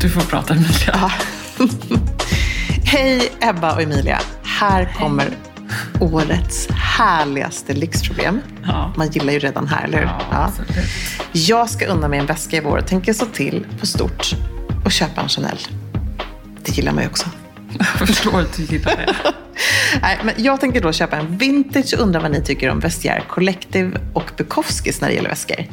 Du får prata Emilia. Hej Ebba och Emilia. Här kommer årets härligaste lyxproblem. Ja. Man gillar ju redan här, eller hur? Ja, absolut. Jag ska unna mig en väska i vår och tänker så till på stort och köpa en Chanel. Det gillar man ju också. Jag förstår att du gillar det. Nej, men jag tänker då köpa en vintage och undrar vad ni tycker om Vestiaire Collective och Bukowskis när det gäller väskor.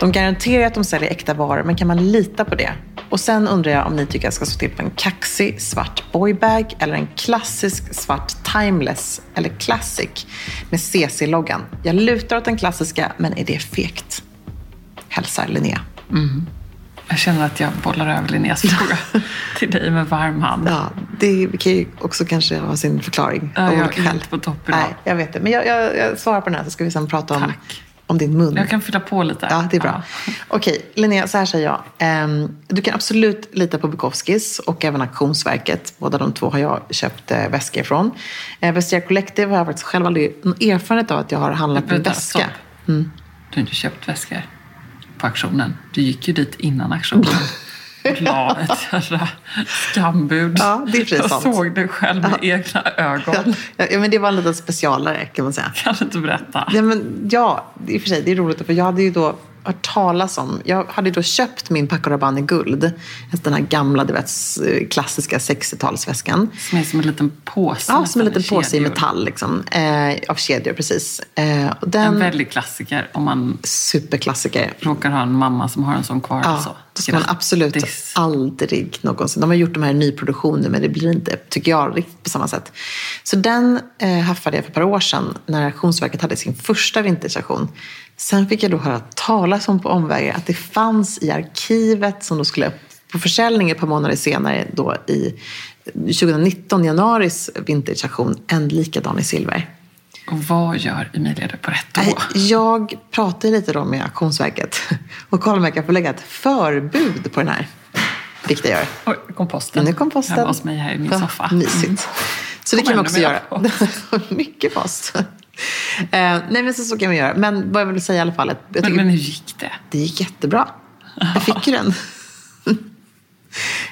De garanterar att de säljer äkta varor, men kan man lita på det? Och sen undrar jag om ni tycker jag ska slå till på en kaxig svart boybag eller en klassisk svart timeless eller classic med CC-loggan. Jag lutar åt den klassiska, men är det fegt? Hälsar Linnea. Mm. Jag känner att jag bollar över Linneas fråga till dig med varm hand. Ja, det kan ju också kanske ha sin förklaring. Ja, jag är inte på topp idag. Nej, jag vet det. Men jag, jag, jag svarar på den här så ska vi sen prata om, Tack. om din mun. Jag kan fylla på lite. Ja, det är bra. Okej, Linnea, så här säger jag. Ehm, du kan absolut lita på Bukowskis och även Auktionsverket. Båda de två har jag köpt eh, väskor ifrån. Eh, Vestiaire Collective har jag faktiskt själv aldrig erfarenhet av att jag har handlat en väska. stopp. Du har inte köpt väskor på auktionen. Du gick ju dit innan auktionen. Och la ett skambud. Ja, det är precis Jag sant. såg det själv med egna ögon. Ja, ja, men det var en liten specialare kan man säga. Kan du inte berätta? Ja, men, ja, i och för sig, det är roligt. För jag hade ju då hört talas om... Jag hade då köpt min Paco Rabanne i guld. Den här gamla, du vet, klassiska 60-talsväskan. Som är som en liten påse. Ja, som en liten påse i metall. Liksom, eh, av kedjor, precis. Eh, och den, En väldig klassiker om man Superklassiker. råkar ha en mamma som har en sån kvar. Ja, alltså. då ska man absolut aldrig någonsin... De har gjort de här nyproduktioner men det blir inte, tycker jag, riktigt på samma sätt. Så den eh, haffade jag för ett par år sedan när Auktionsverket hade sin första vinterstation. Sen fick jag då höra talas om på omvägar att det fanns i arkivet som då skulle upp på försäljning ett par månader senare då i 2019, januaris vinterstation, en likadan i silver. Och vad gör Emilia det på rätt då? Jag pratade lite då med Auktionsverket och kollade om jag kan få lägga ett förbud på den här. Vilket jag gör. Oj, komposten. Nu kom posten. Hemma hos mig här i min soffa. Mysigt. Så det kan man också göra. Mycket post. Eh, nej men så, så kan man göra. Men vad jag vill säga i alla fall. Jag Men, tycker men hur gick det? det gick jättebra. Jag fick ju den.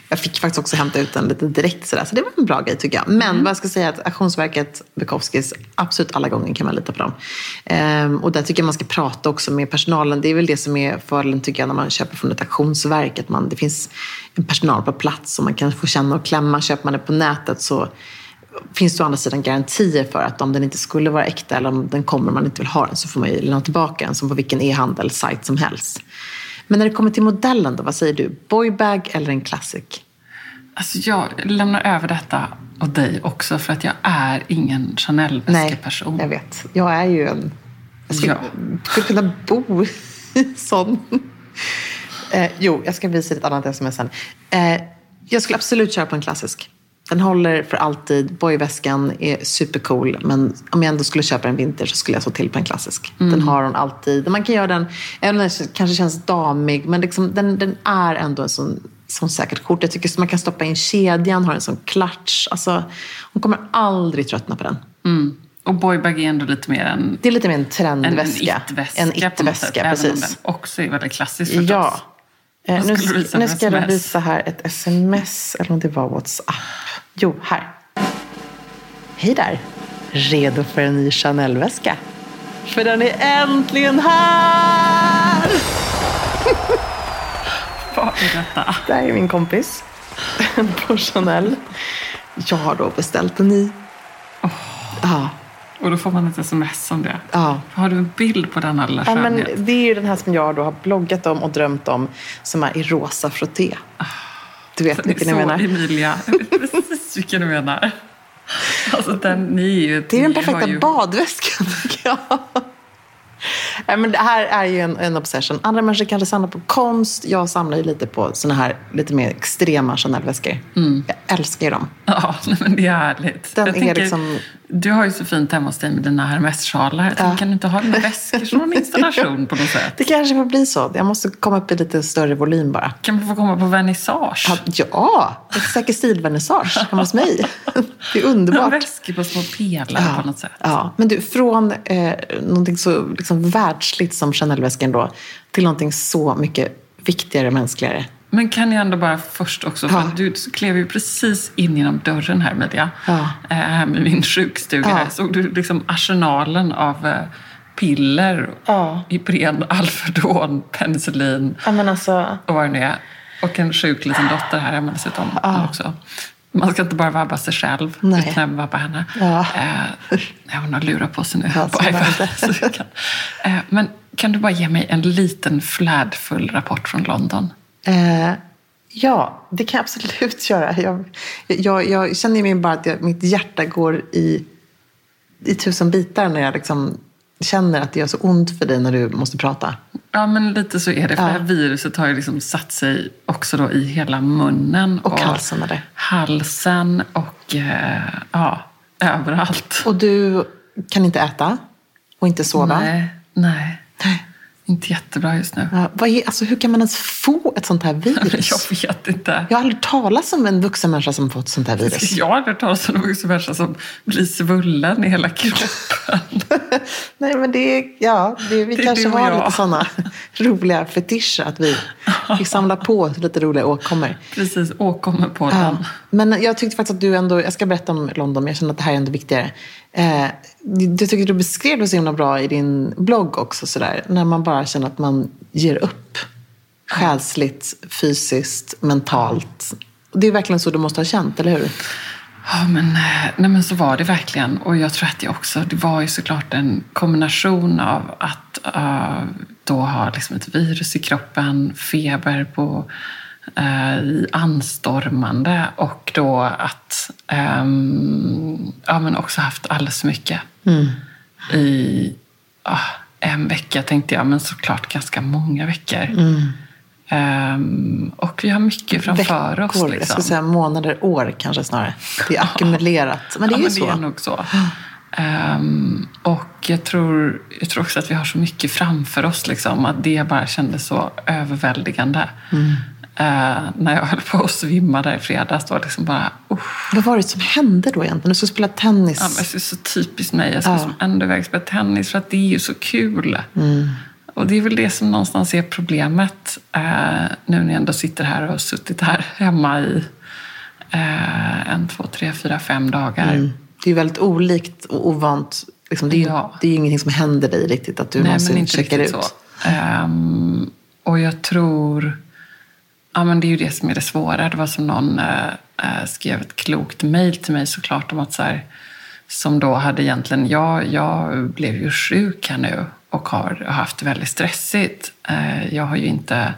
Jag fick faktiskt också hämta ut den lite direkt sådär. Så det var en bra grej tycker jag. Men vad jag ska säga är att Auktionsverket, Bukowskis, absolut alla gånger kan man lita på dem. Ehm, och där tycker jag man ska prata också med personalen. Det är väl det som är fördelen tycker jag när man köper från ett auktionsverk. Att man, det finns en personal på plats som man kan få känna och klämma. Köper man det på nätet så finns det å andra sidan garantier för att om den inte skulle vara äkta eller om den kommer och man inte vill ha den så får man ju lämna tillbaka den som på vilken e-handelssajt som helst. Men när det kommer till modellen då, vad säger du? Boybag eller en classic? Alltså jag lämnar över detta och dig också för att jag är ingen Chanel-väskeperson. jag vet. Jag är ju en... Jag skulle, Ja. skulle kunna bo i sån. Eh, jo, jag ska visa ett annat sms sen. Eh, jag skulle absolut köra på en klassisk. Den håller för alltid. Boyväskan är supercool. Men om jag ändå skulle köpa en vinter så skulle jag slå till på en klassisk. Den har hon alltid. Man kan göra den, även om den kanske känns damig, men liksom, den, den är ändå en sån, sån säkert kort. Jag tycker att man kan stoppa in kedjan, har en sån klatsch. Alltså, hon kommer aldrig tröttna på den. Mm. Och boybag är ändå lite mer en, Det är lite mer en en, en trendväska. it-väska. En it-väska, Även om den precis. också är väldigt klassisk förstås. Ja. Eh, nu, nu ska jag visa här ett sms, eller om det var WhatsApp. Jo, här. Hej där. Redo för en ny Chanel-väska? För den är äntligen här! Vad är detta? Det här är min kompis på Chanel. Jag har då beställt en ny. Ja, Och då får man ett sms om det. ja. Har du en bild på denna lilla Ja, men skönhet? det är ju den här som jag då har bloggat om och drömt om som är i rosa frotté. Du vet vilken jag menar. Emilia. Jag vet precis vilken du menar. Alltså den, ni är ju... Det är den perfekta ju- badväskan tycker jag. Nej, men det här är ju en, en obsession. Andra människor kanske samlar på konst. Jag samlar ju lite på såna här lite mer extrema Chanel-väskor. Jag älskar ju dem. Ja, men det är härligt. Den jag är liksom- Du har ju så fint hemma hos dig med dina Hermes-sjalar. Tänkte, Kan du inte ha dina väskor som någon installation på något sätt? Det kanske får bli så. Jag måste komma upp i lite större volym bara. Kan vi få komma på vernissage? Ja, Ja, ett Säker stil-vernissage hemma hos mig. Det är underbart. väskor på små pelare på något sätt. Ja, men du, från eh, någonting så liksom världsligt som Chanel-väskan då till någonting så mycket viktigare och mänskligare. Men kan jag ändå bara först också, för Ja. du klev ju precis in genom dörren här Media. Ja. Eh, Här med min sjukstuga. Ja. Såg du liksom arsenalen av eh, piller? Ja. Ipren, Alvedon, penicillin Ja, alltså... och vad det nu är. Och en sjuk liten dotter här hemma dessutom också. Man ska inte bara vabba sig själv, Nej. utan även vabba henne. Ja. Eh, ja, hon har lurat på sig nu. Ja, på kan. Eh, men kan du bara ge mig en liten flärdfull rapport från London? Eh, ja, det kan jag absolut göra. Jag, jag, jag känner mig bara att jag, mitt hjärta går i, i tusen bitar när jag liksom känner att det gör så ont för dig när du måste prata. Ja, men lite så är det. För Ja. det här viruset har ju liksom satt sig också då i hela munnen. Och halsen med det. Halsen och eh, ja, överallt. Och du kan inte äta och inte sova. Nej, nej. Nej. Inte jättebra just nu. Ja, vad är, alltså, hur kan man ens få ett sånt här virus? Jag vet inte. Jag har aldrig talat om en vuxen människa som fått sånt här virus. Jag har aldrig talas om en vuxen människa som blir svullen i hela kroppen. Nej, men det är, ja, det, vi Det kanske har jag. lite sådana roliga fetischer. Att vi, vi samlar på oss lite roliga åkommor. Precis, åkommepodden. Ja. Men jag tyckte faktiskt att du ändå, jag ska berätta om London, men jag känner att det här är ändå viktigare. Eh, jag tycker du beskrev det så himla bra i din blogg också, sådär, när man bara känner att man ger upp. Själsligt, fysiskt, mentalt. Det är verkligen så du måste ha känt, eller hur? Ja, men, eh, nej, men så var det verkligen. Och jag tror att det också, det var ju såklart en kombination av att uh, då ha liksom ett virus i kroppen, feber på i anstormande och då att ehm, ja, men också haft alldeles för mycket. I ah, en vecka tänkte jag, men såklart ganska många veckor. Ehm, och vi har mycket framför oss. Veckor, jag Liksom. skulle säga månader, år kanske snarare. Det är ackumulerat. Men det är ja, ju så. Det är nog så. Ehm, och jag tror, jag tror också att vi har så mycket framför oss. Liksom, att det bara kändes så överväldigande. Mm. Eh, när jag höll på att svimma där i fredags. Då liksom bara. Vad var det som hände då egentligen? Du skulle spela tennis. Ja, men det är så typiskt mig. Jag ska Ja. som ändå iväg spela tennis för att det är ju så kul. Och det är väl det som någonstans är problemet. Eh, nu när jag ändå sitter här och har suttit här hemma i eh, en, två, tre, fyra, fem dagar. Mm. Det är väldigt olikt och ovant. Liksom, det, är ju, Ja. det är ju ingenting som händer dig riktigt, att du Nej, någonsin checkar ut. så. Ehm, och jag tror... Ja, men det är ju det som är det svåra. Det var som någon eh, eh, skrev ett klokt mejl till mig såklart om att så här, som då hade egentligen, ja, jag blev ju sjuk här nu och har haft väldigt stressigt. Eh, jag har ju inte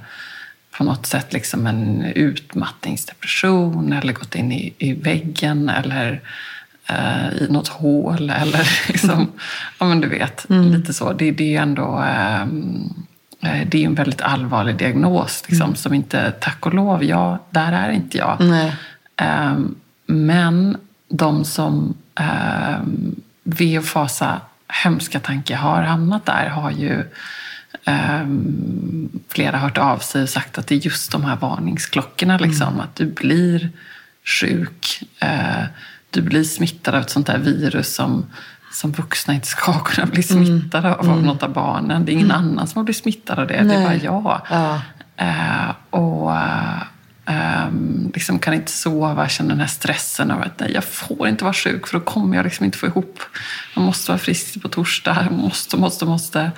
på något sätt liksom en utmattningsdepression eller gått in i, i väggen eller eh, i något hål eller liksom, ja men du vet, lite så. Det, det är ju ändå eh, det är en väldigt allvarlig diagnos liksom, som inte, tack och lov, ja, där är inte jag. Ehm, men de som um, ve och fasa, hemska tanke har hamnat där har ju ehm, flera hört av sig och sagt att det är just de här varningsklockorna. Liksom, Att du blir sjuk, eh, du blir smittad av ett sånt där virus som, som vuxna inte ska kunna bli smittade av, av något av barnen. Det är ingen annan som har blivit smittad av det, det är Nej. bara jag. Ja. Eh, och eh, ehm, liksom kan inte sova, känner den här stressen av att nej, jag får inte vara sjuk för då kommer jag liksom inte få ihop. Jag måste vara frisk på torsdag, måste, måste, måste.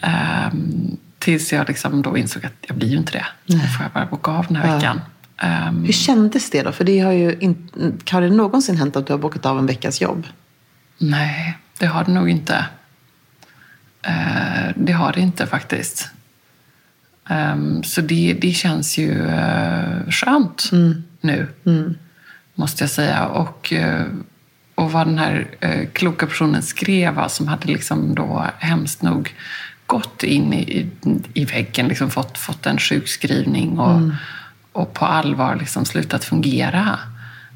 Ehm, tills jag liksom då insåg att jag blir ju inte det. Nu får jag bara boka av den här Ja. veckan. Ehm, Hur kändes det då? För det har ju inte, har det någonsin hänt att du har bokat av en veckas jobb? Nej, det har det nog inte. Eh, det har det inte faktiskt. Ehm, så det, det känns ju uh, skönt nu. måste jag säga. Och, eh, och vad den här eh, kloka personen skrev, som hade liksom då hemskt nog gått in i, i väggen, liksom fått, fått en sjukskrivning och, mm. och på allvar liksom slutat fungera.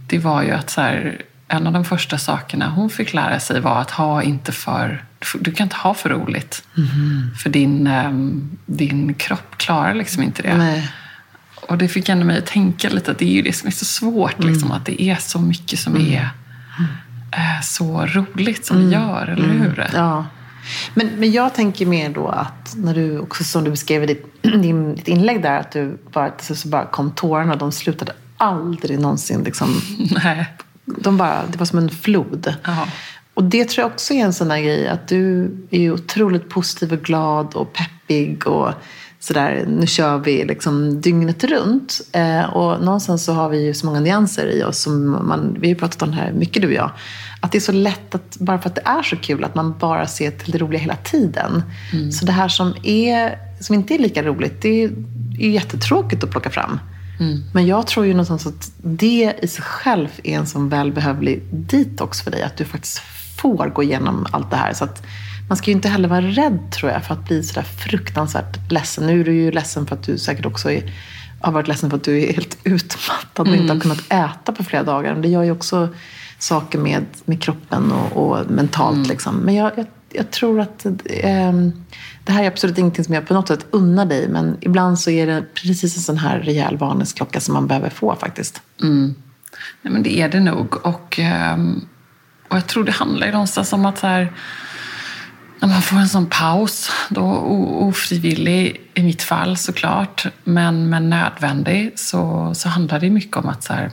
Det var ju att så här, en av de första sakerna hon fick lära sig var att ha inte för... Du kan inte ha för roligt. Mm. För din, um, din kropp klarar liksom inte det. Nej. Och det fick ändå mig att tänka lite att det är ju det som är så svårt. Mm. Liksom, att det är så mycket som mm. är äh, så roligt som vi mm. gör, eller mm. hur? Ja. Men, men jag tänker mer då att när du också som du beskrev i ditt, din, ditt inlägg där att du bara, så bara kom tårarna. De slutade aldrig någonsin liksom. Nej. De bara, det var som en flod. Aha. Och det tror jag också är en sån här grej att du är otroligt positiv och glad och peppig och sådär, nu kör vi liksom dygnet runt. Eh, och någonstans så har vi ju så många nyanser i oss. Som man, vi har ju pratat om det här mycket du och jag. Att det är så lätt att, bara för att det är så kul, att man bara ser till det roliga hela tiden. Mm. Så det här som, är, som inte är lika roligt, det är, är jättetråkigt att plocka fram. Mm. Men jag tror ju någonstans att det i sig själv är en sån välbehövlig detox för dig. Att du faktiskt får gå igenom allt det här. Så att man ska ju inte heller vara rädd tror jag för att bli sådär fruktansvärt ledsen. Nu är du ju ledsen för att du säkert också är, har varit ledsen för att du är helt utmattad och mm. inte har kunnat äta på flera dagar. Men det gör ju också saker med, med kroppen och, och mentalt. Mm. Liksom. Men jag, jag, jag, tror att eh, det här är absolut ingenting som jag på något sätt unnar dig. Men ibland så är det precis en sån här rejäl varningsklocka som man behöver få faktiskt. Mm. Nej, men det är det nog. Och, ehm, och jag tror det handlar ju någonstans om att så här, när man får en sån paus, då ofrivillig i mitt fall såklart, men, men nödvändig, så, så handlar det mycket om att så här,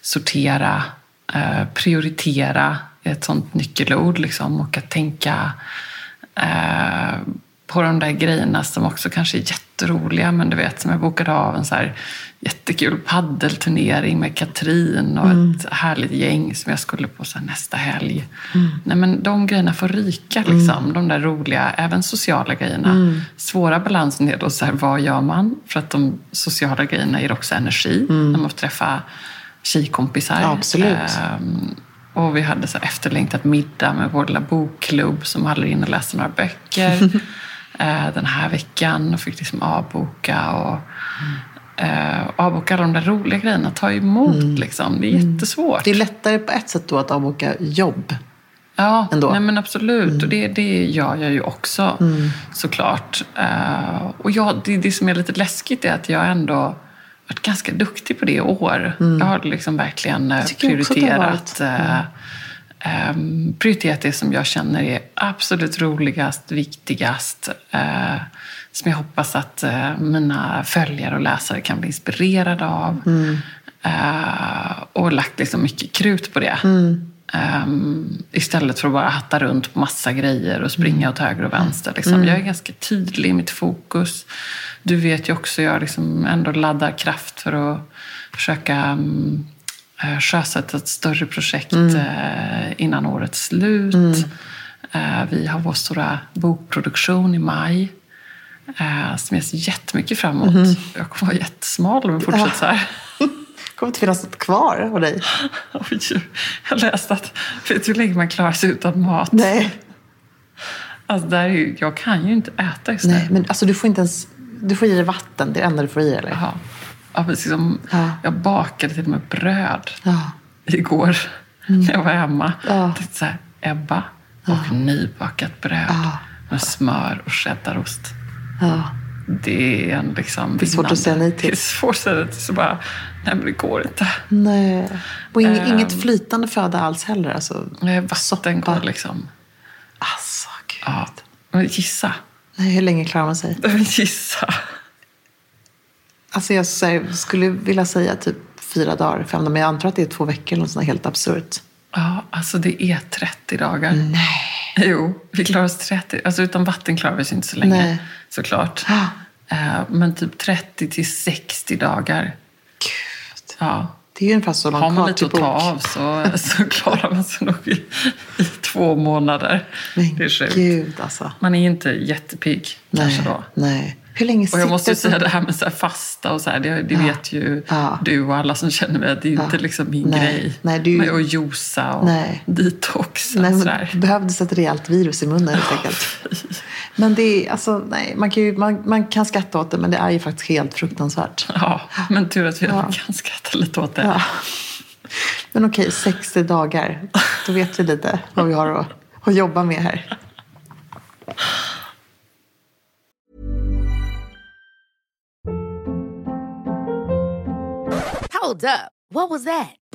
sortera, eh, prioritera ett sånt nyckelord liksom, och att tänka eh, på de där grejerna som också kanske är jätteroliga. Men du vet, som jag bokade av en så här jättekul paddelturnering med Katrin och mm. ett härligt gäng som jag skulle på så nästa helg. Mm. Nej, men de grejerna får ryka, liksom. Mm. de där roliga, även sociala grejerna. Mm. Svåra balansen är då så här, vad gör man? För att de sociala grejerna ger också energi mm. när man får träffa tjejkompisar. Absolut. Ehm, och vi hade så efterlängtat middag med vår lilla bokklubb som hade in och läste några böcker. Eh, den här veckan och fick liksom avboka. Och, eh, avboka de där roliga grejerna tar emot. Mm. Liksom. Det är mm. jättesvårt. Det är lättare på ett sätt då att avboka jobb. Ja, nej men absolut. Mm. Och det, det gör jag ju också mm. såklart. Uh, och jag, det, det som är lite läskigt är att jag ändå varit ganska duktig på det i år. Mm. Jag har liksom verkligen prioriterat uh, um, prioriterat det som jag känner är absolut roligast, viktigast. Uh, som jag hoppas att uh, mina följare och läsare kan bli inspirerade av. Mm. Uh, och lagt liksom mycket krut på det. Mm. Um, istället för att bara hatta runt på massa grejer och springa mm. åt höger och vänster. Liksom. Mm. Jag är ganska tydlig i mitt fokus. Du vet ju också, jag liksom ändå laddar kraft för att försöka um, sjösätta ett större projekt mm. Eh, innan årets slut. Mm. Eh, vi har vår stora bokproduktion i maj. Som jag ser jättemycket fram emot. Mm. Jag kommer vara jättesmal om jag fortsätter så här. Kommer inte finnas något kvar av dig. Oj, jag läste att, vet du hur länge man klarar sig utan mat? Nej. Alltså, där är, jag kan ju inte äta just Nej, men alltså, du får inte ens du får i dig vatten, det är det enda du får i? Eller? Jaha. Ja, liksom, ja. Jag bakade till och med bröd ja. igår mm. när jag var hemma. Ja. Så här, Ebba och ja. nybakat bröd med smör och cheddarost. Det är en liksom... Det är svårt att säga nej till. Det är svårt att säga nej till. Så bara, nej men det går inte. Nej. Och inget, um, inget flytande föda alls heller? Alltså, nej, vatten går liksom. Alltså, gud. Ja. Men gissa. Nej, hur länge klarar man sig? Gissa. Alltså jag skulle vilja säga typ fyra dagar, fem dagar. Men jag antar att det är två veckor eller något sånt helt absurt. Ja, alltså det är 30 dagar. Nej. Jo, vi klarar oss 30. Alltså utan vatten klarar vi oss inte så länge Nej. såklart. Ah. Men typ 30 till 60 dagar. Ja. Det är ju ungefär så långt Har man lite att ta av så, så klarar man sig nog i, i två månader. Men det är sjukt. Gud alltså. Man är inte jättepigg Nej. kanske då. Nej. Hur länge Och jag måste ju säga det här med så här fasta och så här, det, det vet ju Ja. du och alla som känner mig, att det är ju inte liksom min Nej. grej. Nej, du- Med att josa och Nej. detoxa Nej, men behövdes ett rejält virus i munnen helt enkelt. Men det är, alltså, nej, man kan, ju, man, man kan skratta åt det, men det är ju faktiskt helt fruktansvärt. Ja, men tur att vi Ja. kan skratta lite åt det. Ja. Men okej, 60 dagar. Då vet vi lite vad vi har att, att jobba med här. Hold up. What was that?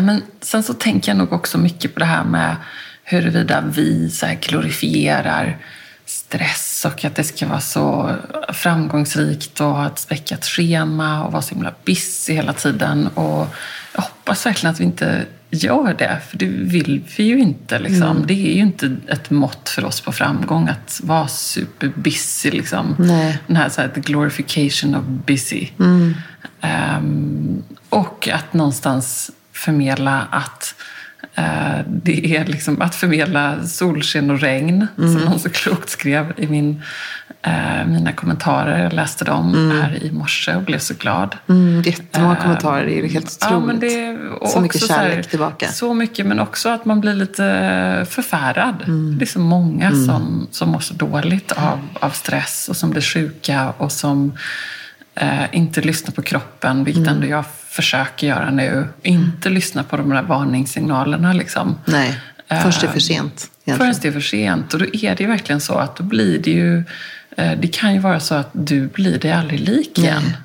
Men sen så tänker jag nog också mycket på det här med huruvida vi så här glorifierar stress och att det ska vara så framgångsrikt och ha ett späckat schema och vara så himla busy hela tiden. Och jag hoppas verkligen att vi inte gör det, för det vill vi ju inte. Liksom. Det är ju inte ett mått för oss på framgång att vara superbusy. Liksom. Nej. Den här, så här the glorification of busy. Ehm, och att någonstans förmedla att eh, det är liksom att förmedla solsken och regn, som någon så klokt skrev i min, eh, mina kommentarer. Jag läste dem här i morse och blev så glad. Mm, jättemånga kommentarer, det är helt otroligt. Ja, och så mycket kärlek här, tillbaka. Så mycket, men också att man blir lite förfärad. Det är så många som, som mår så dåligt av, av stress och som blir sjuka och som eh, inte lyssnar på kroppen, vilket ändå jag försöker göra nu. Inte lyssna på de där varningssignalerna. Liksom. Nej, först är det för sent. egentligen. Förrän det är för sent. Och då är det ju verkligen så att då blir det ju... eh, Det kan ju vara så att du blir dig aldrig lik igen.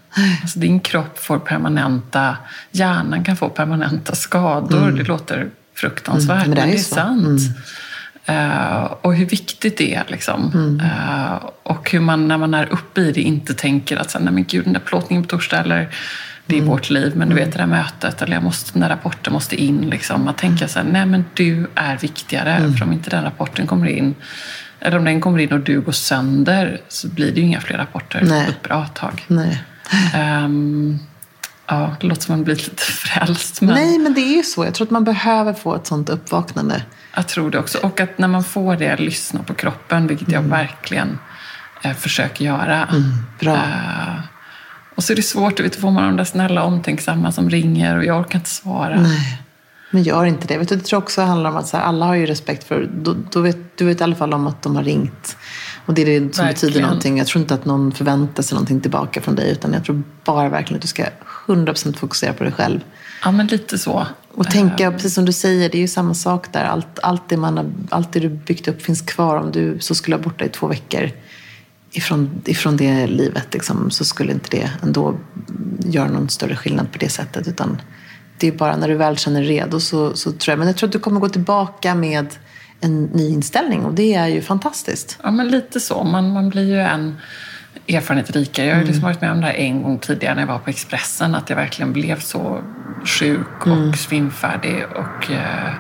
Alltså din kropp får permanenta... Hjärnan kan få permanenta skador. Det låter fruktansvärt, Mm, men men det är är, så. sant. Eh, och hur viktigt det är. Liksom. Eh, och hur man när man är uppe i det inte tänker att nej men gud, den där plåtningen på torsdag eller det är vårt liv, men du vet det där mötet eller jag måste, den där rapporten måste in. Liksom. Att tänka så här, nej men du är viktigare. För om inte den rapporten kommer in, eller om den kommer in och du går sönder så blir det ju inga fler rapporter Nej. på ett bra tag. Nej. Ehm, ja, det låter som man blir lite frälst. Men Nej, men det är ju så. Jag tror att man behöver få ett sånt uppvaknande. jag tror det också. Och att när man får det, lyssna på kroppen, vilket jag verkligen eh, försöker göra. bra. Eh, och så är det svårt, vet, får man de där snälla omtänksamma som ringer och jag orkar inte svara. Nej. Men gör inte det. Vet du, jag tror också det handlar om att här, alla har ju respekt för... Då, då vet, du vet i alla fall om att de har ringt. Och det är det som betyder Verkligen. någonting. Jag tror inte att någon förväntar sig någonting tillbaka från dig. Utan jag tror bara verkligen att du ska 100% fokusera på dig själv. Ja, men lite så. Och tänka, precis som du säger, det är ju samma sak där. Allt, allt, det, man har, allt det du byggt upp finns kvar. Om du så skulle vara borta i två veckor ifrån, ifrån det livet liksom, så skulle inte det ändå göra någon större skillnad på det sättet. Utan det är bara när du väl känner dig redo så, så tror jag. Men jag tror att du kommer gå tillbaka med en ny inställning och det är ju fantastiskt. Ja, men lite så. Man, man blir ju en erfarenhet rikare. Jag har liksom varit med om det här en gång tidigare när jag var på Expressen. Att jag verkligen blev så sjuk och svimfärdig. Och eh,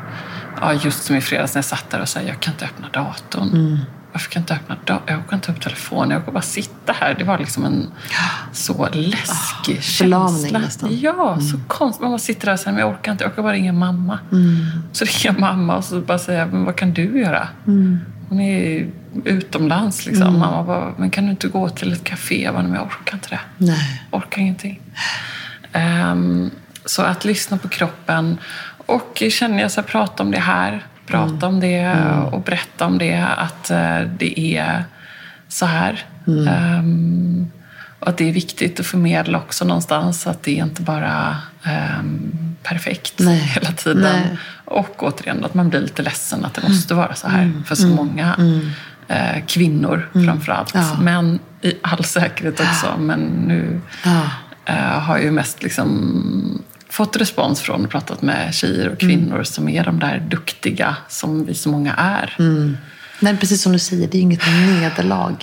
ja, just som i fredags när jag satt där och sa jag kan inte öppna datorn. Varför kan jag inte öppna datorn? Jag orkar inte upp telefonen. Jag orkar bara sitta här. Det var liksom en så läskig förlamning känsla. nästan. Ja, så konstigt. Man bara sitter där och säger, men jag orkar inte. Jag orkar bara ringa mamma. Så ringer jag mamma och så bara säger, men vad kan du göra? Hon är utomlands liksom. Mamma bara, men kan du inte gå till ett café? Jag bara, men jag orkar inte det. Nej. Orkar ingenting. Ehm, så att lyssna på kroppen. Och känner jag så här, prata om det här. Prata om det och berätta om det. Att eh, det är så här. Ehm, och att det är viktigt att förmedla också någonstans. Att det är inte bara ehm, perfekt Nej. hela tiden. Nej. Och återigen att man blir lite ledsen att det måste vara så här för så många eh, kvinnor framförallt. Ja. Män i all säkerhet också. Men nu Ja. eh, har jag ju mest liksom fått respons från och pratat med tjejer och kvinnor som är de där duktiga som vi så många är. Men precis som du säger, det är ju inget nederlag.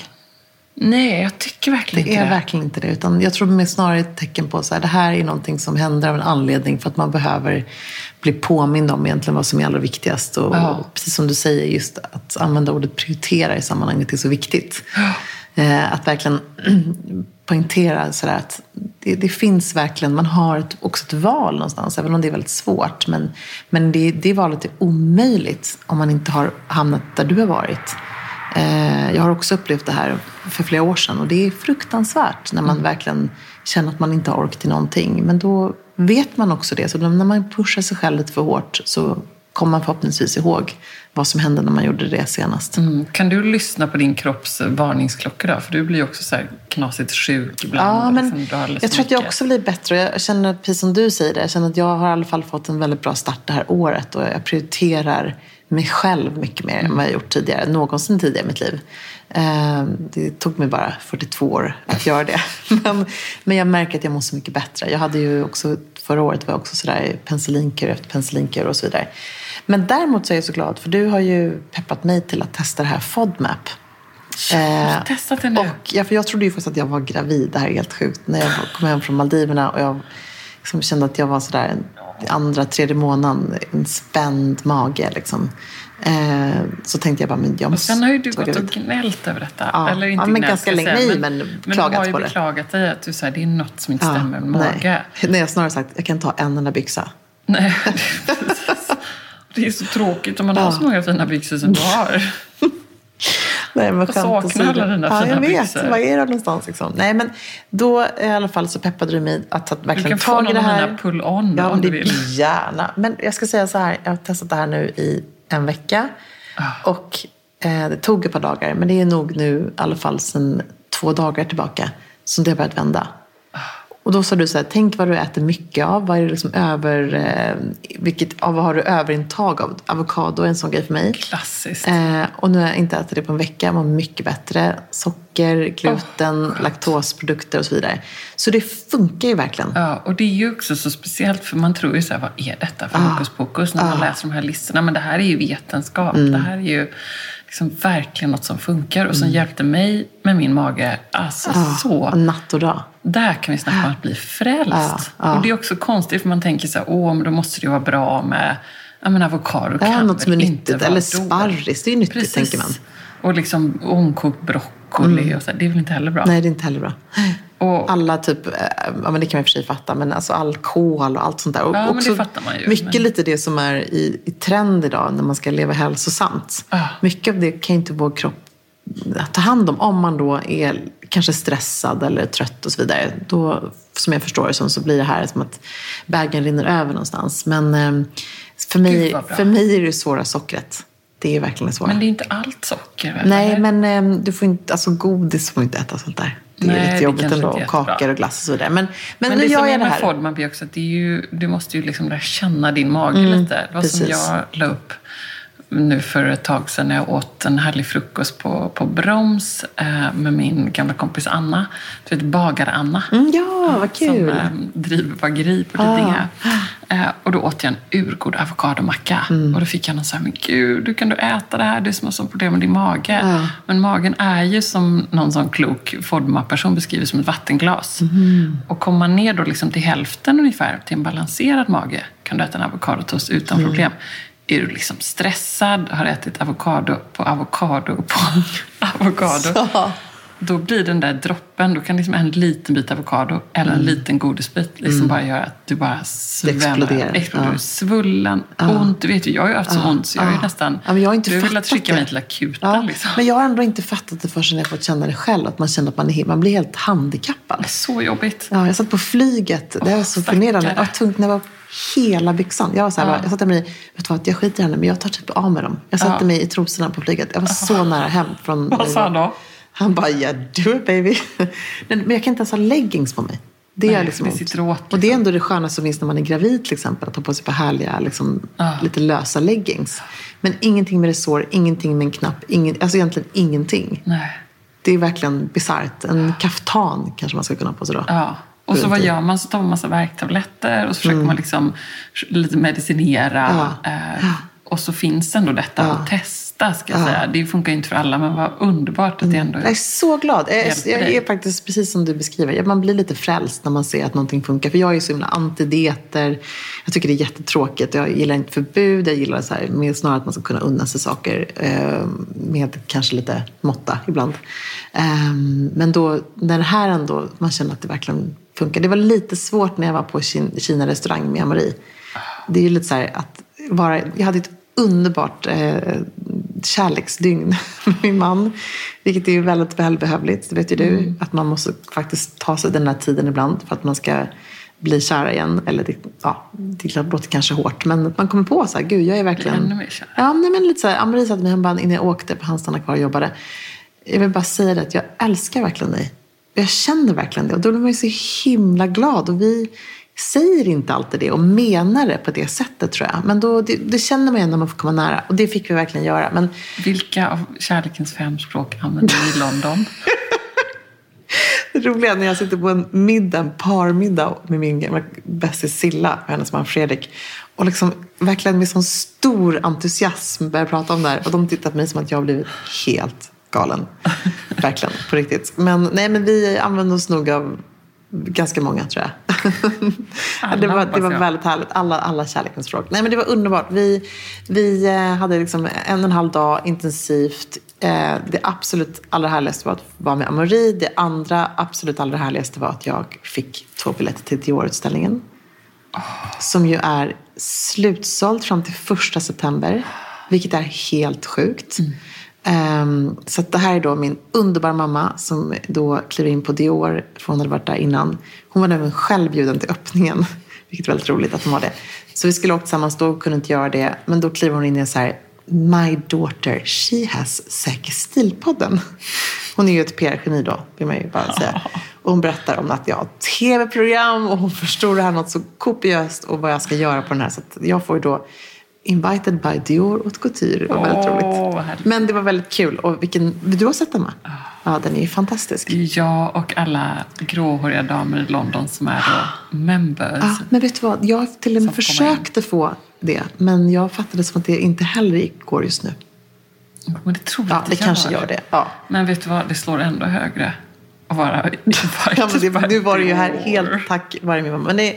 Nej, jag tycker verkligen Det inte är det. verkligen inte det. Utan jag tror mer snarare ett tecken på att det här är någonting som händer av en anledning för att man behöver bli påmind om egentligen vad som är allra viktigast. Och Ja. precis som du säger, just att använda ordet prioritera i sammanhanget är så viktigt. Eh, att verkligen poängtera sådär att det, det finns verkligen, man har ett, också ett val någonstans, även om det är väldigt svårt. Men, men det, det valet är omöjligt om man inte har hamnat där du har varit. Eh, jag har också upplevt det här för flera år sedan och det är fruktansvärt när man verkligen känner att man inte har ork till någonting. Men då vet man också det. Så när man pushar sig själv lite för hårt så kommer man förhoppningsvis ihåg vad som hände när man gjorde det senast. Mm. Kan du lyssna på din kropps varningsklockor då? För du blir ju också så här knasigt sjuk ibland. Ja, men liksom alldeles jag tror att jag också blir bättre. Jag känner, precis som du säger det, jag känner att jag har i alla fall fått en väldigt bra start det här året. Och jag prioriterar mig själv mycket mer än vad jag gjort tidigare. Någonsin tidigare i mitt liv. Eh, Det tog mig bara 42 år att göra det. Men, men jag märker att jag mår så mycket bättre. Jag hade ju också, förra året var jag också sådär penicillinkur efter penicillinkur och så vidare. Men däremot så är jag så glad för du har ju peppat mig till att testa det här FODMAP. Jag Eh, har testat det nu. och, ja, för jag trodde ju faktiskt att jag var gravid. Det här är helt sjukt. När jag kom hem från Maldiverna och jag liksom kände att jag var sådär andra, tredje månaden, en spänd mage. Liksom. Eh, så tänkte jag bara, men jag Och måste sen har ju du gått och gnällt över detta. Ja. Eller inte Ja, men gnällt, ganska länge. säga. Nej, men men klagat du har ju på det. beklagat dig att du säger det är något som inte Ja, stämmer med mage. nej. jag har snarare sagt, jag kan ta en enda byxa. Nej. det är så tråkigt om man har så många fina byxor som du har. Nej, men Jag saknar alla dina ja, fina jag vet. byxor. Var är de någonstans? Liksom? Nej, men då i alla fall så peppade du mig att ta Du verkligen kan få tag i någon det av här. mina pull-on Ja, om om du vill. gärna. Men jag ska säga så här, jag har testat det här nu i en vecka. Ah. Och eh, det tog ett par dagar, men det är nog nu i alla fall sedan två dagar tillbaka som det har börjat vända. Ah. Och då sa du så här, tänk vad du äter mycket av. Vad är det liksom över, eh, vilket, av vad har du överintag av? Avokado är en sån grej för mig. Klassiskt. Eh, och nu har jag inte ätit det på en vecka. Jag mår mycket bättre. Socker, gluten, laktosprodukter och så vidare. Så det funkar ju verkligen. Ja, och det är ju också så speciellt för man tror ju så här, vad är detta för Ah. hokus pokus när man läser de här listorna. Men det här är ju vetenskap. Mm. Det här är ju liksom verkligen något som funkar och som Mm. hjälpte mig med min mage. Alltså Ah, så. natt och dag. Där kan vi snacka om att bli frälst. Ja, ja. Och det är också konstigt för man tänker så här, åh, men då måste det ju vara bra med ja, men avokado. Ja, kan något som är nyttigt. Eller sparris, det är nyttigt, Precis. tänker man. Och liksom omkokt broccoli och så här, det är väl inte heller bra. Nej, det är inte heller bra. Och- Alla typ, eh, ja men det kan man i och för sig fatta, men alltså alkohol och allt sånt där. Och Ja, också ju, Mycket men- lite det som är i, i trend idag när man ska leva hälsosamt. Ja. Mycket av det kan inte vår kropp ta hand om. Om man då är kanske stressad eller trött och så vidare. Då, som jag förstår det som, så blir det här som att bägaren rinner över någonstans. Men eh, för, mig, för mig är det svåra sockret. Det är verkligen det svåra. Men det är inte allt socker väl? Nej, men eh, du får inte, alltså godis får inte äta sånt där. Det är Nej, det lite jobbigt ändå. är kakor och glass och så vidare. Men, men, Men nu det som är med. FODMAP är också att det är ju, du måste ju liksom lära känna din mage lite. Det var som Mm, precis. jag la upp nu för ett tag sedan när jag åt en härlig frukost på, på Broms eh, med min gamla kompis Anna. Du vet, Bagar-Anna. Mm, ja, vad kul. Ah. Som eh, driver bageri på Lidingö. Eh, och då åt jag en urgod avokadomacka. Mm. Och då fick jag någon så här, men gud, hur kan du äta det här? Det är som har sånt problem med din mage. Ja. Men magen är ju som någon sån klok FODMAP-person beskriver som ett vattenglas. Mm. Och kommer man ner då liksom till hälften ungefär, till en balanserad mage, kan du äta en avokadotoast utan problem. Är du liksom stressad, har ätit avokado på avokado på avokado. Då blir den där droppen, då kan liksom en liten bit avokado eller en liten godisbit liksom bara göra att du bara svämmar. exploderar. Ja. Svullen, ont. Du vet ju, jag har ju haft så ont så jag ju nästan... Ja, men jag har inte du har velat skicka mig det. till akuten Ja, liksom. Men jag har ändå inte fattat det förrän jag fått känna det själv. Att man känner att man, är, man blir helt handikappad. Så jobbigt. Ja, jag satt på flyget. Det var så stackare. förnedrande. Var tvungen när jag var hela byxan. Jag var så här, Ja. jag satte mig i, vet du vad, jag skiter i henne men jag tar typ av mig dem. Jag satte Ja. mig i trosorna på flyget. Jag var så nära hem. Från, Vad sa han då? Han bara, yeah do it baby. men jag kan inte ens ha leggings på mig. Det Nej, är liksom det sitter åt, Och det är liksom. ändå det skönaste som finns när man är gravid till exempel. Att ha på sig på härliga, liksom, Ja. lite lösa leggings. Men ingenting med resår, ingenting med en knapp. Ingen, alltså egentligen ingenting. Nej. Det är verkligen bisarrt. En kaftan kanske man ska kunna ha på sig då. Ja. Och så vad gör man? Så tar man massa värktabletter och så försöker man liksom lite medicinera. Mm. Ja. Eh, och så finns ändå detta Ja. att testa, ska jag Ja. säga. Det funkar ju inte för alla, men vad underbart att det ändå Jag är så glad. Jag, är- jag är faktiskt precis som du beskriver. Man blir lite frälst när man ser att någonting funkar. För jag är så himla antidieter. Jag tycker det är jättetråkigt. Jag gillar inte förbud. Jag gillar så här, mer snarare att man ska kunna unna sig saker eh, med kanske lite måtta ibland. Eh, men då, när det här ändå, man känner att det verkligen funkar. Det var lite svårt när jag var på Kin- Kina-restaurang med Marie. Det är ju lite så här att vara, jag hade ett underbart eh, kärleksdygn med min man. Vilket är väldigt välbehövligt, det vet ju du. Att man måste faktiskt ta sig den här tiden ibland för att man ska bli kär igen. Eller det, ja, det låter kanske hårt, men att man kommer på så här, gud jag är verkligen... ännu mer kär. Ja, nej, men lite så här, Amarie sa till mig, han bara, innan jag åkte, för han stannade kvar och jobbade. Jag vill bara säga det att jag älskar verkligen dig. Jag känner verkligen det. Och då blir man ju så himla glad. Och vi säger inte alltid det och menar det på det sättet tror jag. Men då, det, det känner man ju när man får komma nära. Och det fick vi verkligen göra. Men Vilka av kärlekens fem språk använder du i London? det roliga är när jag sitter på en middag, en parmiddag med min gamla bästis Silla och hennes man Fredrik. Och liksom verkligen med sån stor entusiasm börjar prata om det här. Och de tittar på mig som att jag har blivit helt galen. Verkligen, på riktigt. Men, nej, men vi använder oss nog av ganska många tror jag. Alla, det var, det var väldigt härligt. Alla, alla kärlekens språk. Nej, men det var underbart. Vi, vi eh, hade liksom en och en halv dag intensivt. Eh, Det absolut allra härligaste var att vara med Amori. Det andra absolut allra härligaste var att jag fick två biljetter till Dior-utställningen. Som ju är slutsåld fram till första september. Vilket är helt sjukt. Ehm, så det här är då min underbara mamma som då kliver in på Dior. För hon hade varit där innan. Hon var nämligen själv bjuden till öppningen. Vilket är väldigt roligt att hon var det. Så vi skulle åka tillsammans då, kunde inte göra det. Men då kliver hon in i en så här My daughter, she has säker stilpodden. Hon är ju ett PR-geni då, vill man ju bara säga. Och hon berättar om att jag har tv-program och hon förstår det här något så kopiöst och vad jag ska göra på den här. Så att jag får ju då Invited by Dior och Couture. Det var väldigt Åh, vad roligt. härligt. Men det var väldigt kul. Och vilken, du har sett den va? Ja, den är ju fantastisk. Jag och alla gråhåriga damer i London som är då members. Ja, men vet du vad? Jag till och med försökte få det. Men jag fattade som att det inte heller går just nu. Men det tror jag Ja, att det kanske gör det. Ja. Men vet du vad, det slår ändå högre vara Ja, det, nu var det ju här helt tack vare min mamma. Men det,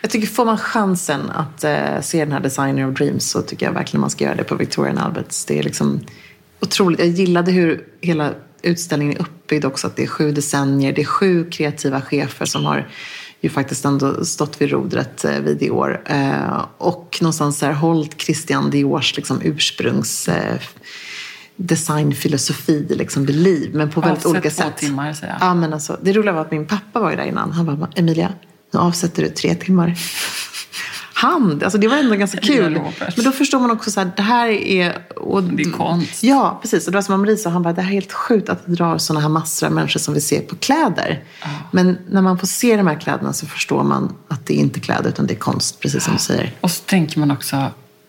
jag tycker får man chansen att eh, se den här Designer of Dreams så tycker jag verkligen man ska göra det på Victoria Alberts. Det är liksom otroligt. Jag gillade hur hela utställningen är uppbyggd också. Att det är sju decennier, det är sju kreativa chefer som har ju faktiskt ändå stått vid rodret eh, vid Dior. Eh, och någonstans så här, hållit Christian Diors liksom, ursprungs eh, designfilosofi liksom, vid liv. Men på väldigt Avsätt olika sätt. timmar, säger jag. Ja, men alltså, det roliga var att min pappa var ju där innan. Han bara, Emilia, nu avsätter du tre timmar. Han, alltså det var ändå ganska kul. Men då förstår man också så här, det här är... Och, Det är konst. Ja, precis. Och det var som Marie sa, han bara, det här är helt sjukt att det drar sådana här massor av människor som vi ser på kläder. Men när man får se de här kläderna så förstår man att det är inte kläder utan det är konst, precis som du säger. Och så tänker man också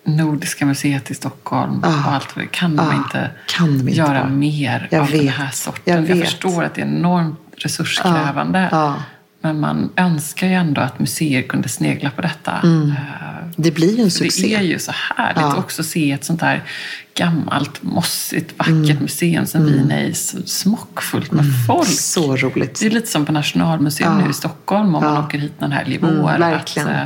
Nordiska museet i Stockholm och allt vad det kan de Ah, inte kan de inte göra bara. mer Jag av den vet. här sorten. Jag Jag, förstår att det är enormt resurskrävande. Ja, ja. Men man önskar ju ändå att museer kunde snegla på detta. Eh, Det blir ju en Mm. succé. Det är ju så härligt Ja. också att se ett sånt här gammalt, mossigt, vackert Mm. museum som Wien är så smockfullt med folk. Så roligt. Det är lite som på Nationalmuseum Ja. nu i Stockholm om man Ja. åker hit helg i vår. Mm, att, verkligen. eh,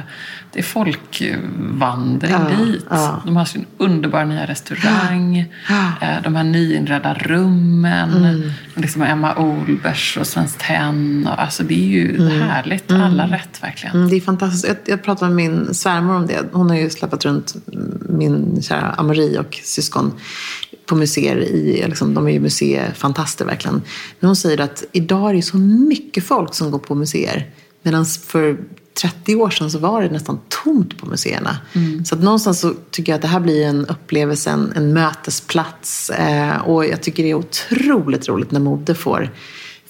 det är folkvandring Ja, dit. ja. De har sin underbara nya restaurang. Ja. eh, De här nyinredda rummen. Mm. Liksom Emma Olbers och Svenskt Tenn. Alltså det är ju härligt. Alla rätt verkligen. Mm, det är fantastiskt. Jag, jag pratade med min svärmor om det. Hon har ju släppt runt min kära Amarie och syskon på museer. I, liksom, de är ju museifantaster verkligen. Men hon säger att idag är det så mycket folk som går på museer. Medan för 30 år sedan så var det nästan tomt på museerna. Så att någonstans så tycker jag att det här blir en upplevelse, en, en mötesplats. Eh, och jag tycker det är otroligt roligt när mode får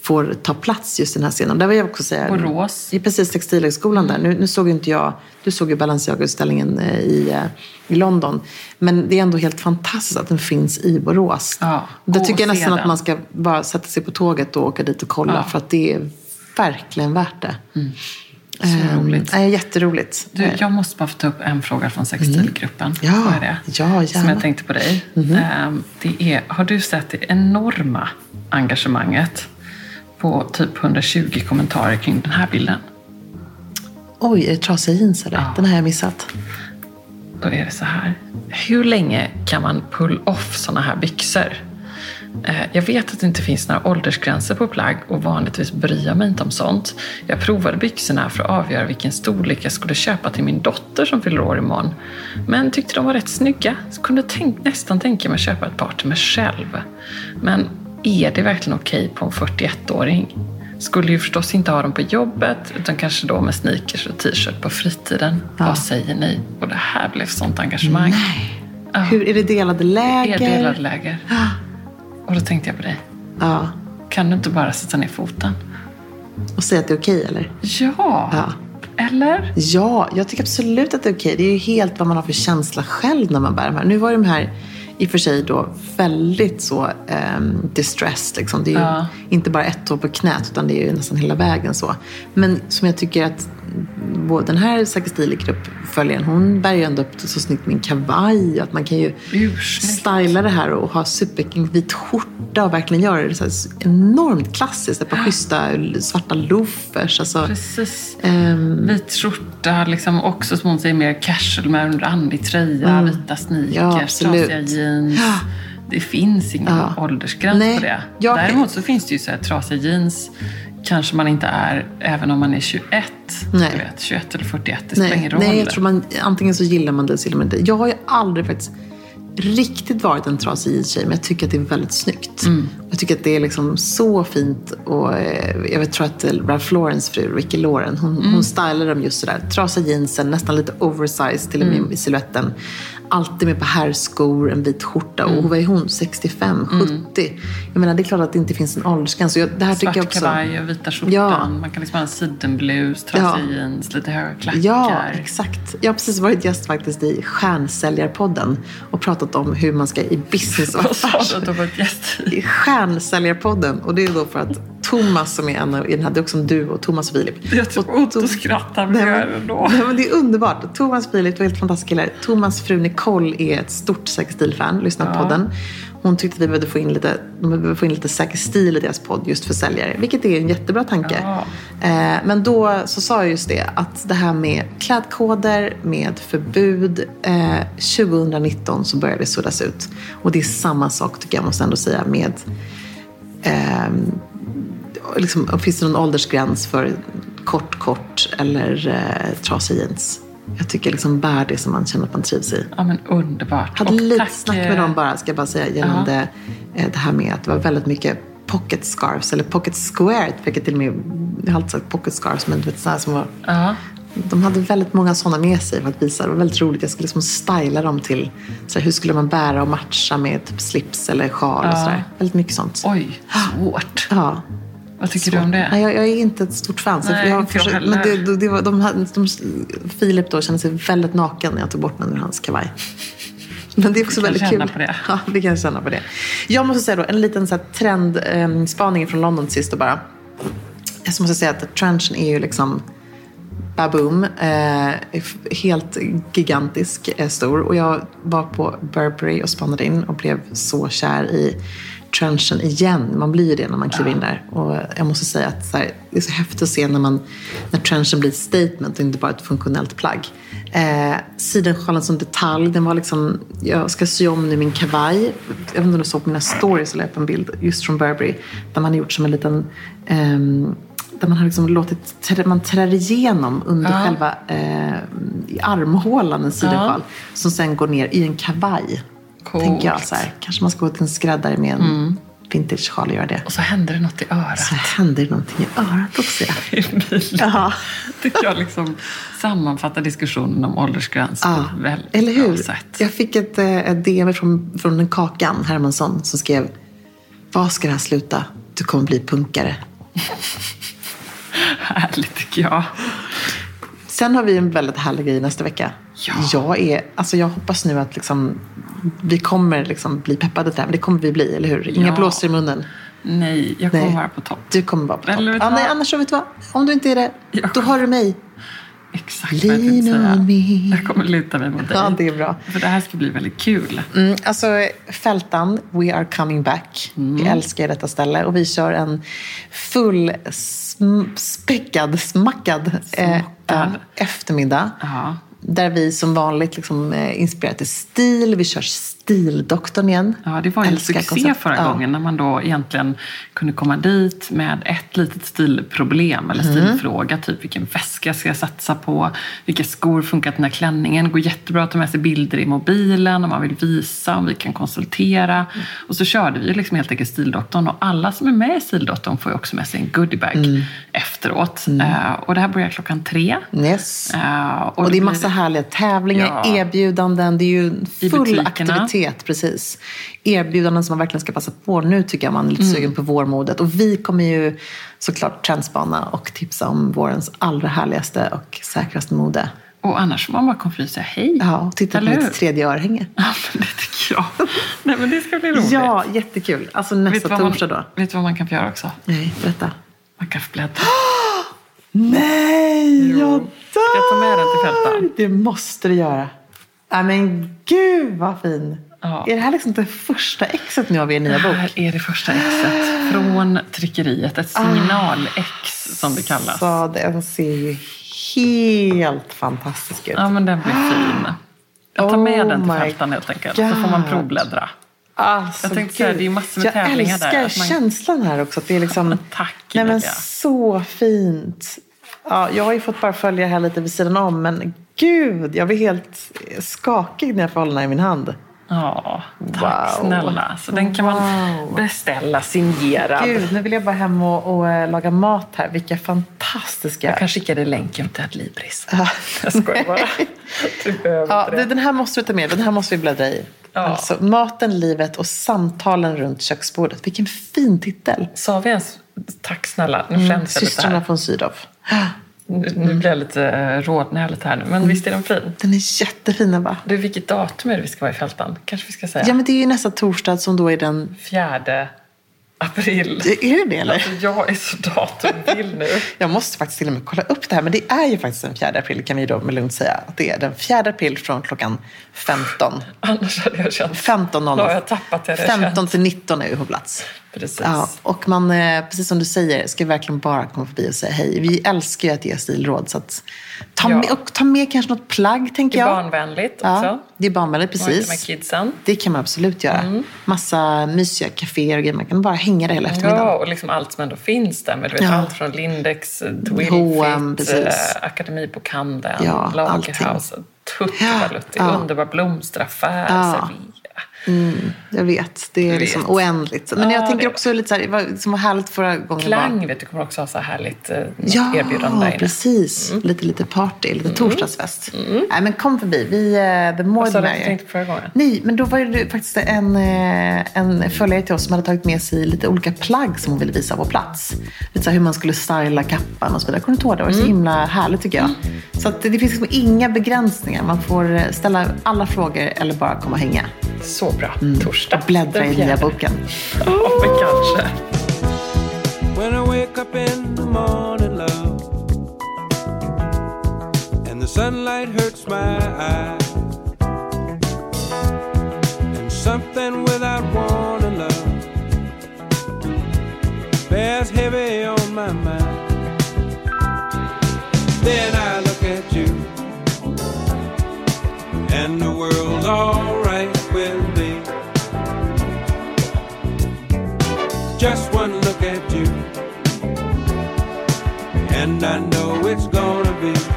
får ta plats just i den här scenen. Där vill jag också säga... Borås. I precis Textilhögskolan där. Nu, nu såg inte jag... Du såg ju Balenciaga-utställningen eh, i, eh, i London. Men det är ändå helt fantastiskt att den finns i Borås. Ja, Där tycker jag och nästan att man ska bara sätta sig på tåget och åka dit och kolla. Ja. För att det är verkligen värt det. Så Ehm, roligt. Nej, jätteroligt. Du, Eh, jag måste bara få ta upp en fråga från Sextilgruppen. Ja, Får jag det? ja, gärna. Som jag tänkte på dig. Ehm, Det är, har du sett det enorma engagemanget på typ 120 kommentarer kring den här bilden? Oj, är det trasiga jeans eller? Den har jag missat. Då är det så här. Hur länge kan man pull off såna här byxor? Eh, Jag vet att det inte finns några åldersgränser på plagg och vanligtvis bryr jag mig inte om sånt. Jag provade byxorna för att avgöra vilken storlek jag skulle köpa till min dotter som fyller år imorgon. Men tyckte de var rätt snygga, så kunde tänk, nästan tänka mig att köpa ett par till mig själv. Men är det verkligen okej på en 41-åring? Skulle ju förstås inte ha dem på jobbet, utan kanske då med sneakers och t-shirt på fritiden. Vad säger ni? Och det här blev sånt engagemang. Ja. Hur, är det delade läger? Är delade läger. Och då tänkte jag på dig. Ja. Kan du inte bara sätta ner foten? Och säga att det är okej eller? Ja. Ja. Eller? Ja, jag tycker absolut att det är okej. Det är ju helt vad man har för känsla själv när man bär de här. Nu var de här i och för sig då väldigt så um, distressed. Liksom. Det är ju Ja. inte bara ett tå på knät utan det är ju nästan hela vägen så. Men som jag tycker att den här Säker Stil-gruppföljaren, hon bär ju ändå upp så snyggt en kavaj. Att man kan ju Ursnyggt. styla det här och ha superenkel vit skjorta och verkligen göra det så här enormt klassiskt. Ett par schyssta svarta loafers. Alltså, Precis. ehm, Vit skjorta, liksom också som hon säger, mer casual med en randig tröja, vita Mm. Ja, sneakers, absolut. trasiga jeans. Det finns ingen Ja. åldersgräns Nej, på det. jag- Däremot så finns det ju så här trasiga jeans kanske man inte är även om man är 21. Nej. Du vet, 21 eller 41, det spelar ingen roll. nej, jag tror man, antingen så gillar man det eller så gillar man det. Jag har ju aldrig faktiskt riktigt varit en trasig jeans-tjej, men jag tycker att det är väldigt snyggt. Mm. Jag tycker att det är liksom så fint. Och eh, jag vet, tror att eh, Ralph Laurens fru, Ricky Lauren, hon, Mm. hon stylar dem just sådär. Trasiga jeansen, nästan lite oversized till och Mm. med i siluetten. Alltid med på herrskor, en vit skjorta. Och vad är hon? 65, 70? Jag menar, det är klart att det inte finns en åldersgräns. Och jag, det här tycker jag Svart också... kavaj och vita skjortan. Ja. Man kan liksom ha en sidenblus, trasiga Ja. jeans, lite höga klackar. Ja, exakt. Jag har precis varit gäst faktiskt i Stjärnsäljarpodden och pratat om hur man ska i business och Vad sa affärs... du att gäst i? Stjärnsäljarpodden. Och det är då för att Thomas som är en av, i den här, det är också du och Thomas och Filip. Jag tror ont att skratta, Nej, men- gör det ändå. Nej, men det är underbart. Thomas och Filip var helt fantastiska killar. Thomas fru Nicole är ett stort Säker Stil-fan, lyssnar på Ja. podden. Hon tyckte att vi behövde få in lite, de behövde få in lite Säker Stil i deras podd just för säljare. Vilket är en jättebra tanke. Ja. Eh, men då så sa jag just det att det här med klädkoder, med förbud. Eh, 2019 så började det suddas ut. Och det är samma sak tycker jag måste ändå säga med eh, liksom, finns det någon åldersgräns för kort, kort eller eh, trasiga jeans? Jag tycker liksom bär det som man känner att man trivs i. Ja, men underbart. Jag hade Och lite tack, snack med eh, dem bara, ska jag bara säga, gällande eh, det här med att det var väldigt mycket pocket scarves, eller pocket square, jag till och med, jag har alltid sagt pocket scarves, men du vet så här som var, Ja. de hade väldigt många sådana med sig för att visa, det var väldigt roligt, jag skulle liksom styla dem till, så här, hur skulle man bära och matcha med typ slips eller sjal och Ja. sådär. Väldigt mycket sånt. Oj, svårt. Ja. Vad tycker du om det? Nej, jag, jag är inte ett stort fan. Så Nej, jag inte försökt- men det, det, det var, de, hade- de, Filip då kände sig väldigt naken när jag tog bort den ur hans kavaj. Men det är också väldigt kul. på det. Ja, vi kan känna på det. Jag måste säga då, en liten så här trendspaning från London sist och bara. Jag måste säga att trenchen är ju liksom baboom. Eh, helt gigantisk, eh, stor. Och jag var på Burberry och spanade in och blev så kär i trenchen igen. Man blir ju det när man kliver in där. Och jag måste säga att så här, det är så häftigt att se när, man, när trenchen blir ett statement och inte bara ett funktionellt plagg. Eh, sidensjalen som detalj, den var liksom, jag ska sy om nu min kavaj. Jag vet inte om du såg på mina stories eller på en bild just från Burberry. Där man har gjort som en liten ehm, där man har liksom låtit, man trär igenom under Ja. själva eh, armhålan en sidensjal. Som sen går ner i en kavaj. Coolt. Tänker jag så här, kanske man ska gå till en skräddare med en vintage-sjal och göra det. Och så händer det något i örat. Så händer det någonting i örat också. Ja. Tycker jag liksom sammanfattar diskussionen om åldersgräns på Ja, ett väldigt eller hur? bra sätt. Jag fick ett, eh, ett DM från, från en Kakan Hermansson som skrev Vad ska det här sluta? Du kommer bli punkare. Härligt tycker jag. Sen har vi en väldigt härlig grej nästa vecka. Ja. Jag, är, alltså jag hoppas nu att liksom, vi kommer liksom bli peppade här. Men det kommer vi bli, eller hur? Inga Ja. blåser i munnen. Nej, jag kommer Nej. vara på topp. Du kommer vara på topp. Ja, nej, annars vet du vad? Om du inte är det, då har du mig. Exakt vad jag tänkte säga. Jag kommer luta mig mot dig. Ja, det är bra. För det här ska bli väldigt kul. Mm, alltså, Fältan, we are coming back. Mm. Vi älskar detta ställe. Och vi kör en full sm- späckad, smackad eh, eftermiddag. Ja. Där vi som vanligt liksom, eh, inspirerar till stil. Vi kör Stildoktorn igen. Ja, det var ju en succé koncept. förra Ja. gången när man då egentligen kunde komma dit med ett litet stilproblem eller Mm. stilfråga. Typ vilken väska ska jag satsa på? Vilka skor funkar till den här klänningen? Går jättebra att ta med sig bilder i mobilen om man vill visa, om vi kan konsultera. Mm. Och så körde vi ju liksom helt enkelt Stildoktorn och alla som är med i Stildoktorn får ju också med sig en goodiebag Mm. efteråt. Eh, och det här börjar klockan tre. Yes. Eh, Och, det är blir- massa härliga tävlingar, Ja. erbjudanden. Det är ju full butikerna. Aktivitet. Precis. Erbjudanden som man verkligen ska passa på. Nu tycker jag man är Mm. lite sugen på vårmodet. Och vi kommer ju såklart trendspana och tipsa om vårens allra härligaste och säkraste mode. Och annars får man bara komma förbi och säga hej. Ja, och titta på Eller hur? mitt tredje örhänge. Ja, men det tycker jag. Nej, men det ska bli roligt. Ja, jättekul. Alltså nästa torsdag då. Vet du vad man kan få göra också? Nej, berätta. Man kan få bläddra. Nej, Jo. jag Ska jag ta med den till dör! fältan? Det måste du göra. Nej men gud vad fin. Ja. Är det här liksom det första exet nu av er nya Det bok? här är det första exet från tryckeriet. Ett signalex som det kallas. Så den ser ju helt fantastisk ut. Ja, men den blir fin. Jag tar med Oh den till my fältan helt enkelt. Så får man God. provbläddra. Alltså, Jag tänkte säga, det är massor med jag tävlingar där, älskar att man- känslan här också. Att det är liksom... Tack, Nej men så fint. Ja, jag har ju fått bara följa här lite vid sidan om. Men gud, jag blir helt skakig när jag får hålla den här i min hand. Ja, tack Wow. snälla. Så den kan man Wow. beställa signerad. Gud, nu vill jag bara hem och, och eh, laga mat här. Vilka fantastiska... Jag kan skicka dig länken till Adlibris. Jag skojar bara. Du behöver Ja, det, den här måste du ta med. Den här måste vi bläddra i. Ja. Alltså, maten, livet och samtalen runt köksbordet. Vilken fin titel. Sa vi ens tack snälla? Nu skäms jag lite Systrarna här. von Sydow. Nu, blir jag lite uh, rådnäligt här nu. Men visst är den fin? Den är jättefin, va? Du, vilket datum är det vi ska vara i Fältan? Kanske vi ska säga? Ja, men det är ju nästa torsdag som då är den... Fjärde april. Är det det, eller? Alltså, jag är så datumvill nu. Jag måste faktiskt till och med kolla upp det här. Men det är ju faktiskt den 4 april, kan vi då med lugnt säga. Att det är den 4 april från klockan 15. Annars hade jag känt... 15.00. Då har jag tappat det. jag hade 15 känt. till 19 är vi på plats. Precis. Ja, och man, eh, precis som du säger, ska verkligen bara komma förbi och säga hej. Vi älskar ju att ge stilråd. Så att ta, Ja. med, och ta med kanske något plagg, tänker Det är jag. barnvänligt också. Ja, det är barnvänligt, inte med precis. kidsen. Det kan man absolut göra. Mm. Massa mysiga kaféer och grejer. Man kan bara hänga där hela eftermiddagen. Ja, och liksom allt som ändå finns där. Men du vet, Ja. Allt från Lindex, H&M, Twilfit, precis. eh, Akademibokhandeln, Ja, Lagerhaus, Tuttivalutti, Ja. underbar blomsteraffär, Ja. Sevilla. Jag vet, det är Du liksom vet. oändligt. Men jag Ja, tänker det- också lite så här, var, som var härligt förra gången. var- Klang vet du kommer också ha så här härligt eh, Ja, erbjudande där inne. precis. Lite, lite party, lite torsdagsfest. Nej, men kom förbi. Vi, uh, the more Vad the merrier. tänkte förra gången? Nej, men då var det faktiskt en, eh, en följare till oss som hade tagit med sig lite olika plagg som hon ville visa på plats. Lite så här hur man skulle styla kappan och så vidare. Kommer du ihåg det? Det var så himla härligt tycker jag. Så att det finns liksom inga begränsningar. Man får eh, ställa alla frågor eller bara komma och hänga. Så bra. Torsdag. Och bläddra i nya boken. Ja, men kanske. When I wake up in the morning, love, and the sunlight hurts my eyes, and something without warning, love, bears heavy on my mind. Then Just one look at you, and I know it's gonna be